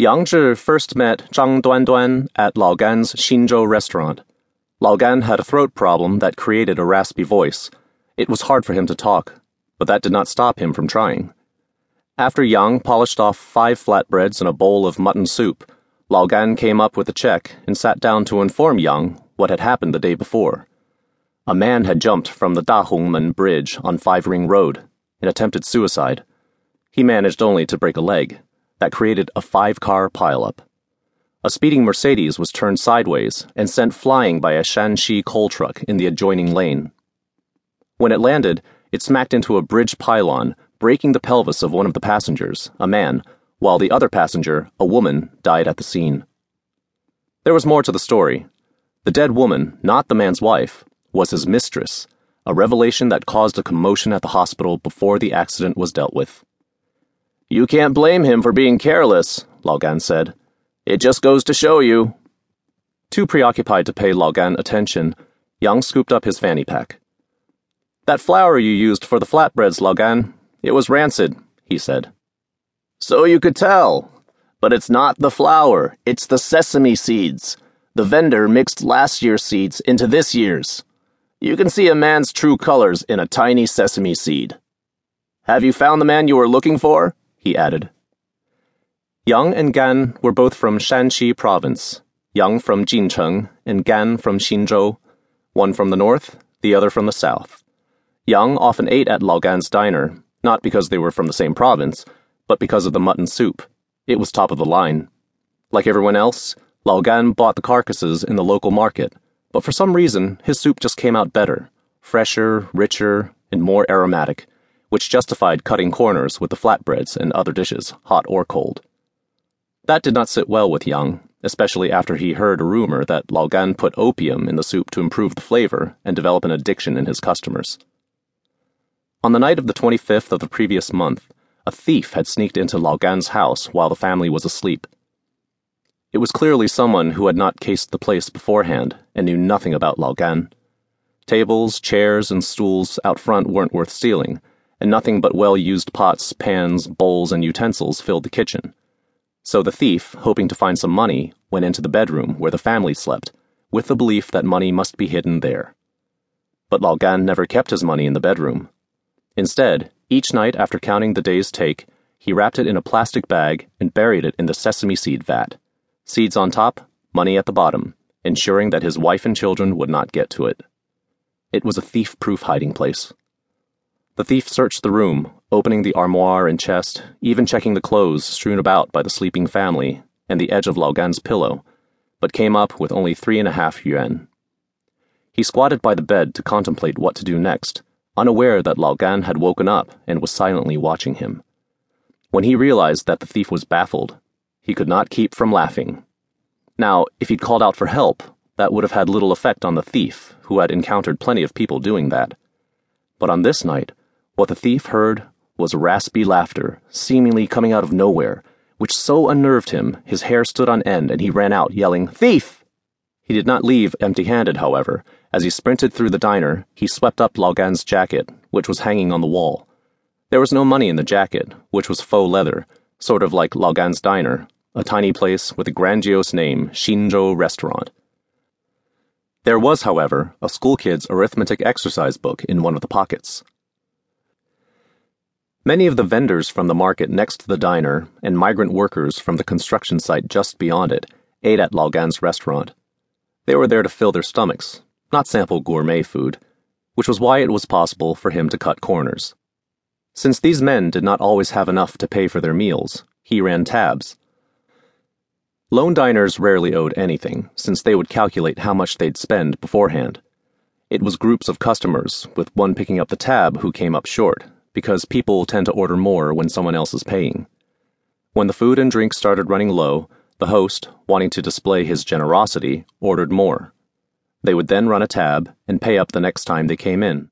Yang Zhi first met Zhang Duanduan at Lao Gan's Xinzhou restaurant. Lao Gan had a throat problem that created a raspy voice. It was hard for him to talk, but that did not stop him from trying. After Yang polished off five flatbreads and a bowl of mutton soup, Lao Gan came up with a check and sat down to inform Yang what had happened the day before. A man had jumped from the Dahongmen Bridge on Five Ring Road and attempted suicide. He managed only to break a leg. That created a five car pileup. A speeding Mercedes was turned sideways and sent flying by a Shanxi coal truck in the adjoining lane. When it landed, it smacked into a bridge pylon, breaking the pelvis of one of the passengers, a man, while the other passenger, a woman, died at the scene. There was more to the story. The dead woman, not the man's wife, was his mistress, a revelation that caused a commotion at the hospital before the accident was dealt with. You can't blame him for being careless, Lao Gan said. It just goes to show you. Too preoccupied to pay Lao Gan attention, Yang scooped up his fanny pack. That flour you used for the flatbreads, Lao Gan, it was rancid, he said. So you could tell. But it's not the flour, it's the sesame seeds. The vendor mixed last year's seeds into this year's. You can see a man's true colors in a tiny sesame seed. Have you found the man you were looking for? He added. Yang and Gan were both from Shanxi province, Yang from Jincheng and Gan from Xinzhou, one from the north, the other from the south. Yang often ate at Lao Gan's diner, not because they were from the same province, but because of the mutton soup. It was top of the line. Like everyone else, Lao Gan bought the carcasses in the local market but for some reason, his soup just came out better, fresher, richer, and more aromatic, which justified cutting corners with the flatbreads and other dishes, hot or cold. That did not sit well with Yang, especially after he heard a rumor that Lao Gan put opium in the soup to improve the flavor and develop an addiction in his customers. On the night of the 25th of the previous month, a thief had sneaked into Lao Gan's house while the family was asleep. It was clearly someone who had not cased the place beforehand and knew nothing about Lao Gan. Tables, chairs, and stools out front weren't worth stealing, and nothing but well used pots, pans, bowls, and utensils filled the kitchen. So the thief, hoping to find some money, went into the bedroom where the family slept, with the belief that money must be hidden there. But Lao Gan never kept his money in the bedroom. Instead, each night after counting the day's take, he wrapped it in a plastic bag and buried it in the sesame seed vat. Seeds on top, money at the bottom, ensuring that his wife and children would not get to it. It was a thief proof hiding place. The thief searched the room, opening the armoire and chest, even checking the clothes strewn about by the sleeping family and the edge of Lao Gan's pillow, but came up with only three and a half yuan. He squatted by the bed to contemplate what to do next, unaware that Lao Gan had woken up and was silently watching him. When he realized that the thief was baffled, he could not keep from laughing. Now, if he'd called out for help, that would have had little effect on the thief, who had encountered plenty of people doing that. But on this night, what the thief heard was raspy laughter, seemingly coming out of nowhere, which so unnerved him his hair stood on end and he ran out, yelling, Thief! He did not leave empty handed, however. As he sprinted through the diner, he swept up Lao Gan's jacket, which was hanging on the wall. There was no money in the jacket, which was faux leather, sort of like Lao Gan's diner, a tiny place with a grandiose name, Xinzhou Restaurant. There was, however, a school kid's arithmetic exercise book in one of the pockets. Many of the vendors from the market next to the diner and migrant workers from the construction site just beyond it ate at Lao Gan's restaurant. They were there to fill their stomachs, not sample gourmet food, which was why it was possible for him to cut corners. Since these men did not always have enough to pay for their meals, he ran tabs Lone diners rarely owed anything, since they would calculate how much they'd spend beforehand. It was groups of customers, with one picking up the tab who came up short, because people tend to order more when someone else is paying. When the food and drink started running low, the host, wanting to display his generosity, ordered more. They would then run a tab and pay up the next time they came in.